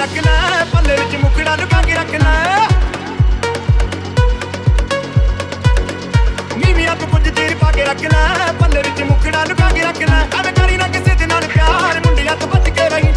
ਰੱਖਣਾ ਪੱਲੇ ਵਿੱਚ ਮੁਖੜਾ ਲੁਕਾ ਕੇ ਰੱਖਣਾ ਨੀਵੀਆਂ ਤੋਂ ਕੁਝ ਦੇਰ ਪਾ ਕੇ ਰੱਖਣਾ ਪੱਲੇ ਵਿੱਚ ਮੁਖੜਾ ਲੁਕਾ ਕੇ ਰੱਖਣਾ ਐਵੇਂ ਕਰੀ ਨਾ ਕਿਸੇ ਦੇ ਨਾਲ ਪਿਆਰ ਮੁੰਡਿਆਂ ਤੋਂ ਬਚ ਕੇ ਰਹੀ।